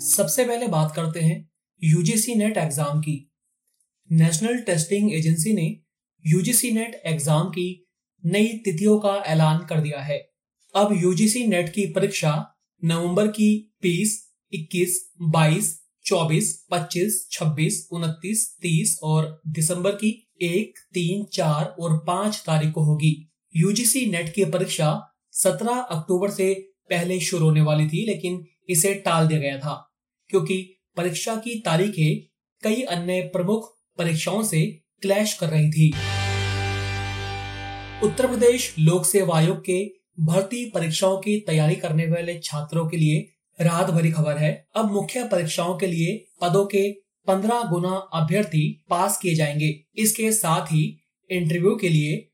सबसे पहले बात करते हैं यूजीसी नेट एग्ज़ाम की। नेशनल टेस्टिंग एजेंसी ने यूजीसी नेट एग्ज़ाम की नई तिथियों का ऐलान कर दिया है। अब यूजीसी नेट की परीक्षा नवंबर की 20, 21, 22, 24, 25, 26, 29, 30 और दिसंबर की 1, 3, 4 और 5 तारीख को होगी। यूजीसी नेट की परीक्षा 17 अक्टूबर से पहले शुरू होने वाली थी लेकिन इसे टाल दिया गया था। क्योंकि परीक्षा की तारीखें कई अन्य प्रमुख परीक्षाओं से क्लैश कर रही थी। उत्तर प्रदेश लोक सेवा आयोग के भर्ती परीक्षाओं की तैयारी करने वाले छात्रों के लिए राहत भरी खबर है। अब मुख्य परीक्षाओं के लिए पदों के 15 गुना अभ्यर्थी पास किए जाएँगे। इसके साथ ही इंटरव्यू के लिए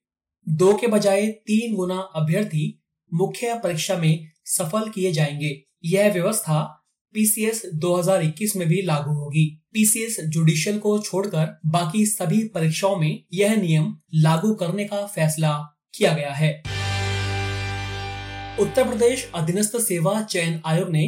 दो के बजाय तीन गुना अभ्यर्थी मुख्य परीक्षा में सफल किए जाएँगे। यह व्यवस्था पीसीएस 2021 में भी लागू होगी। पीसीएस जुडिशियल को छोड़कर बाकी सभी परीक्षाओं में यह नियम लागू करने का फैसला किया गया है। उत्तर प्रदेश अधीनस्थ सेवा चयन आयोग ने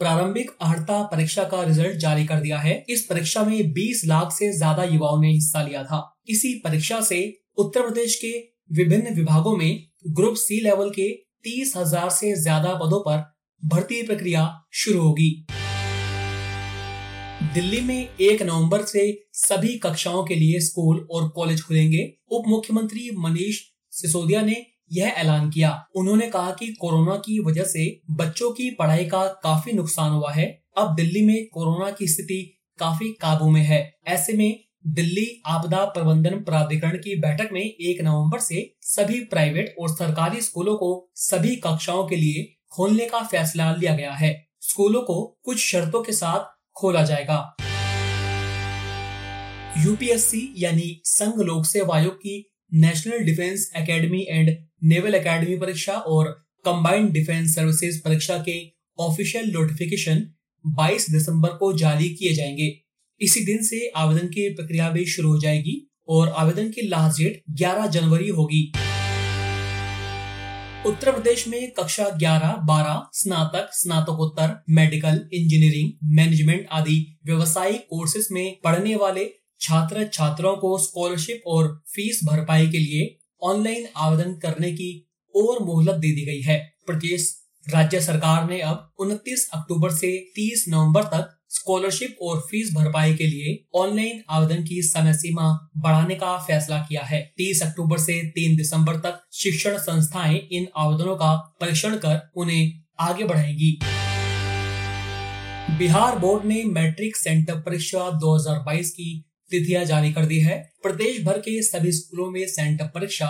प्रारंभिक अहर्ता परीक्षा का रिज़ल्ट जारी कर दिया है। इस परीक्षा में 20 लाख से ज़्यादा युवाओं ने हिस्सा लिया था। इसी परीक्षा से उत्तर प्रदेश के विभिन्न विभागों में ग्रुप सी लेवल के तीस हज़ार से ज़्यादा पदों पर भर्ती प्रक्रिया शुरू होगी। दिल्ली में एक नवंबर से सभी कक्षाओं के लिए स्कूल और कॉलेज खुलेंगे। उप मुख्यमंत्री मनीष सिसोदिया ने यह ऐलान किया। उन्होंने कहा कि कोरोना की वजह से बच्चों की पढ़ाई का काफ़ी नुकसान हुआ है। अब दिल्ली में कोरोना की स्थिति काफ़ी काबू में है। ऐसे में दिल्ली आपदा प्रबंधन प्राधिकरण की बैठक में एक नवंबर से सभी प्राइवेट और सरकारी स्कूलों को सभी कक्षाओं के लिए खोलने का फैसला लिया गया है। स्कूलों को कुछ शर्तों के साथ खोला जाएगा। यूपीएससी यानी संघ लोक सेवा आयोग की national defence academy and naval academy परीक्षा और कंबाइंड डिफेंस सर्विसेज़ परीक्षा के ऑफिशियल नोटिफिकेशन 22 दिसंबर को जारी किए जाएँगे। इसी दिन से आवेदन की प्रक्रिया भी शुरू हो जाएगी और आवेदन की लास्ट डेट 11 जनवरी होगी। उत्तर प्रदेश में कक्षा 11, 12, स्नातक स्नातकोत्तर मेडिकल इंजीनियरिंग मैनेजमेंट आदि व्यवसायिक कोर्सेज में पढ़ने वाले छात्र छात्राओं को स्कॉलरशिप और फ़ीस भरपाई के लिए ऑनलाइन आवेदन करने की और मोहलत दे दी गई है। प्रदेश राज्य सरकार ने अब 29 अक्टूबर से 30 नवंबर तक स्कॉलरशिप और फ़ीस भरपाई के लिए ऑनलाइन आवेदन की समय सीमा बढ़ाने का फैसला किया है। 30 अक्टूबर से 3 दिसंबर तक शिक्षण संस्थाएँ इन आवेदनों का परीक्षण कर उन्हें आगे बढ़ाएँगी। बिहार बोर्ड ने मैट्रिक सेंटर परीक्षा 2022 की तिथियाँ जारी कर दी है। प्रदेश भर के सभी स्कूलों में सेंटर परीक्षा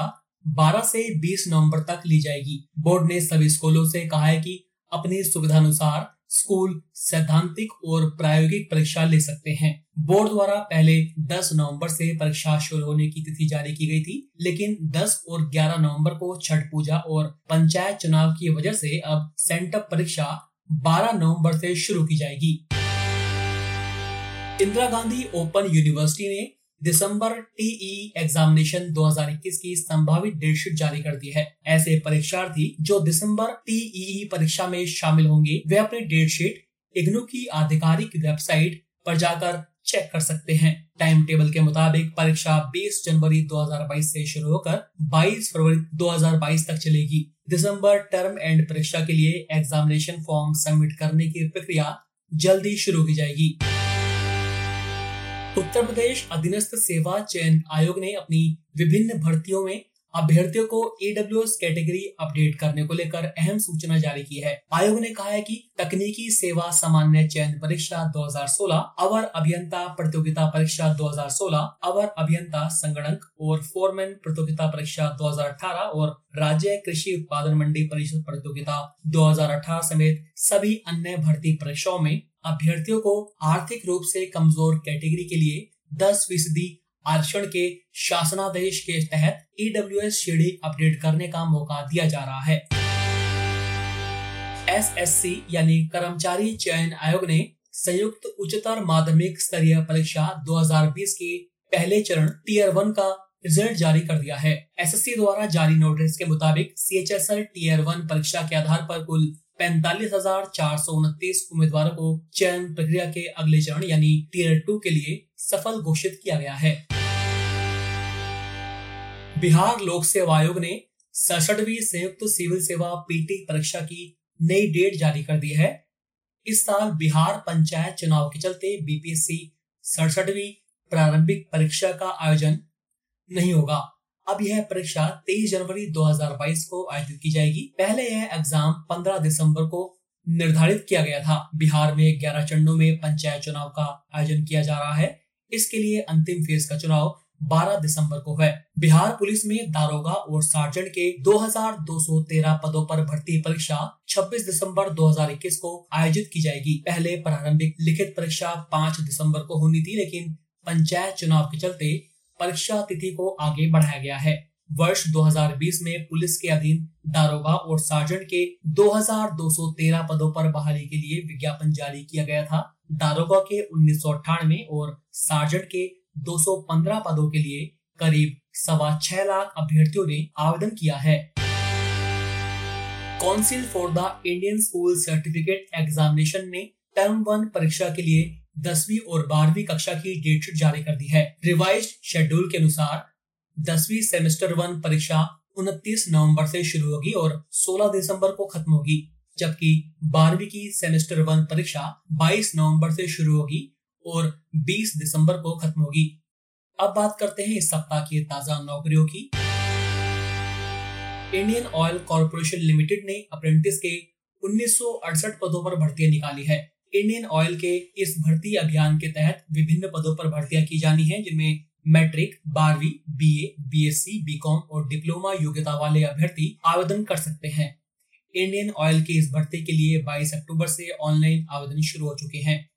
12 से 20 नवंबर तक ली जाएगी। बोर्ड ने सभी स्कूलों से कहा है कि अपनी सुविधा अनुसार स्कूल, सैद्धांतिक और प्रायोगिक परीक्षा ले सकते हैं। बोर्ड द्वारा पहले 10 नवंबर से परीक्षा शुरू होने की तिथि जारी की गई थी, लेकिन 10 और 11 नवंबर को छठ पूजा और पंचायत चुनाव की वजह से अब सेंटअप परीक्षा 12 नवंबर से शुरू की जाएगी। इंदिरा गांधी ओपन यूनिवर्सिटी ने दिसंबर टीई एग्जामिनेशन 2021 की संभावित डेटशीट जारी कर दी है। ऐसे परीक्षार्थी जो दिसंबर टीईई परीक्षा में शामिल होंगे, वे अपनी डेटशीट इग्नू की आधिकारिक वेबसाइट पर जाकर चेक कर सकते हैं। टाइम टेबल के मुताबिक परीक्षा 20 जनवरी 2022 से शुरू होकर 22 फरवरी 2022 तक चलेगी। दिसंबर टर्म एंड परीक्षा के लिए एग्जामिनेशन फॉर्म सबमिट करने की प्रक्रिया जल्दी शुरू की जाएगी। उत्तर प्रदेश अधीनस्थ सेवा चयन आयोग ने अपनी विभिन्न भर्तियों में अभ्यर्थियों को ईडब्ल्यू कैटेगरी अपडेट करने को लेकर अहम सूचना जारी की है। आयोग ने कहा है कि तकनीकी सेवा सामान्य चयन परीक्षा 2016, अवर अभियंता प्रतियोगिता परीक्षा 2016, अवर अभियंता संगणक और फोरमैन प्रतियोगिता परीक्षा 2018 और राज्य कृषि उत्पादन मंडी परिषद प्रतियोगिता 2018 समेत सभी अन्य भर्ती परीक्षाओं में अभ्यर्थियों को आर्थिक रूप से कमज़ोर कैटेगरी के लिए दस फ़ीसदी आरक्षण के शासनादेश के तहत ईडब्ल्यू एस श्रेणी अपडेट करने का मौका दिया जा रहा है। एसएससी यानी कर्मचारी चयन आयोग ने संयुक्त उच्चतर माध्यमिक स्तरीय परीक्षा 2020 के पहले चरण टीयर वन का रिज़ल्ट जारी कर दिया है। एसएससी द्वारा जारी नोटिस के मुताबिक C H S L tier one परीक्षा के आधार पर कुल पैंतालीस हज़ार चार सौ उनतीस उम्मीदवारों को चयन प्रक्रिया के अगले चरण, यानी टीयर टू के लिए सफल घोषित किया गया है। बिहार लोक सेवा आयोग ने सड़सठवी संयुक्त सिविल सेवा पीटी परीक्षा की नई डेट जारी कर दी है। इस साल बिहार पंचायत चुनाव के चलते बीपीएससी सड़सठवी प्रारंभिक परीक्षा का आयोजन नहीं होगा। अब यह परीक्षा 23 जनवरी 2022 को आयोजित की जाएगी। पहले यह एग्ज़ाम 15 दिसंबर को निर्धारित किया गया था। बिहार में 11 चरणों में पंचायत चुनाव का आयोजन किया जा रहा है। इसके लिए अंतिम फ़ेज़ का चुनाव 12 दिसंबर को है। बिहार पुलिस में दारोगा और सार्जेंट के 2213 पदों पर भर्ती परीक्षा 26 दिसंबर 2021 को आयोजित की जाएगी। पहले प्रारंभिक लिखित परीक्षा 5 दिसंबर को होनी थी, लेकिन पंचायत चुनाव के चलते परीक्षा तिथि को आगे बढ़ाया गया है। वर्ष 2020 में पुलिस के अधीन दारोगा और सार्जेंट के 2213 पदों पर बहाली के लिए विज्ञापन जारी किया गया था। दारोगा के उन्नीस सौ अट्ठानवे और सार्जेंट के 215 पदों के लिए करीब सवा छह लाख अभ्यर्थियों ने आवेदन किया है। Council for the Indian school certificate examination ने टर्म वन परीक्षा के लिए दसवीं और बारहवीं कक्षा की डेटशीट जारी कर दी है। रिवाइज शेड्यूल के अनुसार दसवीं सेमेस्टर वन परीक्षा 29 नवंबर से शुरू होगी और 16 दिसंबर को खत्म होगी, जबकि बारहवीं की सेमेस्टर वन परीक्षा 22 नवंबर से शुरू होगी और 20 दिसंबर को खत्म होगी। अब बात करते हैं इस सप्ताह की ताज़ा नौकरियों की। इंडियन ऑयल कॉरपोरेशन लिमिटेड ने अप्रेंटिस के उन्नीस सौ अड़सठ पदों पर भर्तियाँ निकाली है। इंडियन ऑयल के इस भर्ती अभियान के तहत विभिन्न पदों पर भर्तियाँ की जानी है, जिनमें मैट्रिक, बारहवीं B A B S C B com और डिप्लोमा योग्यता वाले अभ्यर्थी आवेदन कर सकते हैं। इंडियन ऑयल की इस भर्ती के लिए 22 अक्टूबर से ऑनलाइन आवेदन शुरू हो चुके हैं।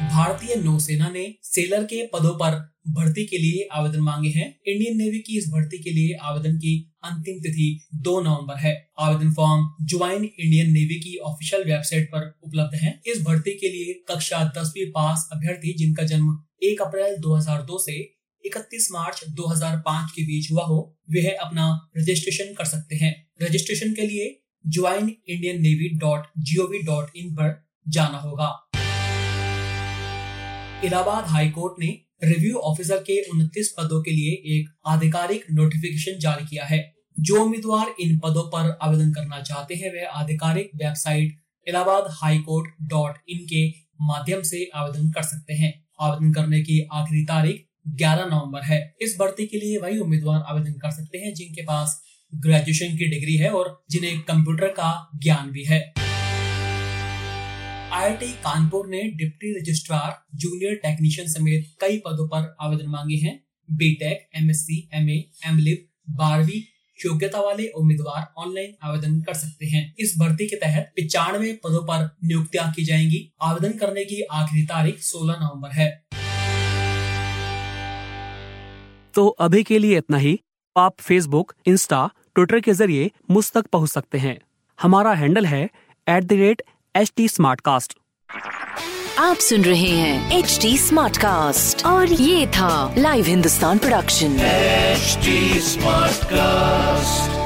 भारतीय नौसेना ने सेलर के पदों पर भर्ती के लिए आवेदन मांगे हैं। इंडियन नेवी की इस भर्ती के लिए आवेदन की अंतिम तिथि 2 नवंबर है। आवेदन फॉर्म ज्वाइन इंडियन नेवी की ऑफिशियल वेबसाइट पर उपलब्ध है। इस भर्ती के लिए कक्षा दसवीं पास अभ्यर्थी, जिनका जन्म 1 अप्रैल 2002 से 31 मार्च 2005 के बीच हुआ हो, वह अपना रजिस्ट्रेशन कर सकते हैं। रजिस्ट्रेशन के लिए join Indian navy dot gov dot in पर जाना होगा। इलाहाबाद हाईकोर्ट ने रिव्यू ऑफिसर के 29 पदों के लिए एक आधिकारिक नोटिफिकेशन जारी किया है। जो उम्मीदवार इन पदों पर आवेदन करना चाहते हैं वे आधिकारिक website Allahabad high court dot in के माध्यम से आवेदन कर सकते हैं। आवेदन करने की आखिरी तारीख 11 नवंबर है। इस भर्ती के लिए वही उम्मीदवार आवेदन कर सकते हैं जिनके पास ग्रेजुएशन की डिग्री है और जिन्हें कंप्यूटर का ज्ञान भी है। आईआईटी कानपुर ने डिप्टी रजिस्ट्रार, जूनियर टेक्नीशियन समेत कई पदों पर आवेदन मांगे हैं। बीटेक एमएससी एमए एमलिप बारहवीं योग्यता वाले उम्मीदवार ऑनलाइन आवेदन कर सकते हैं। इस भर्ती के तहत पिचानवे पदों पर नियुक्तियाँ की जाएँगी। आवेदन करने की आखिरी तारीख 16 नवंबर है। तो अभी के लिए इतना ही। आप फेसबुक इंस्टा ट्विटर के ज़रिए मुझ तक पहुँच सकते हैं। हमारा हैंडल है at the rate H T smart cast आप सुन रहे हैं एच टी स्मार्ट कास्ट और ये था live Hindustan production smart cast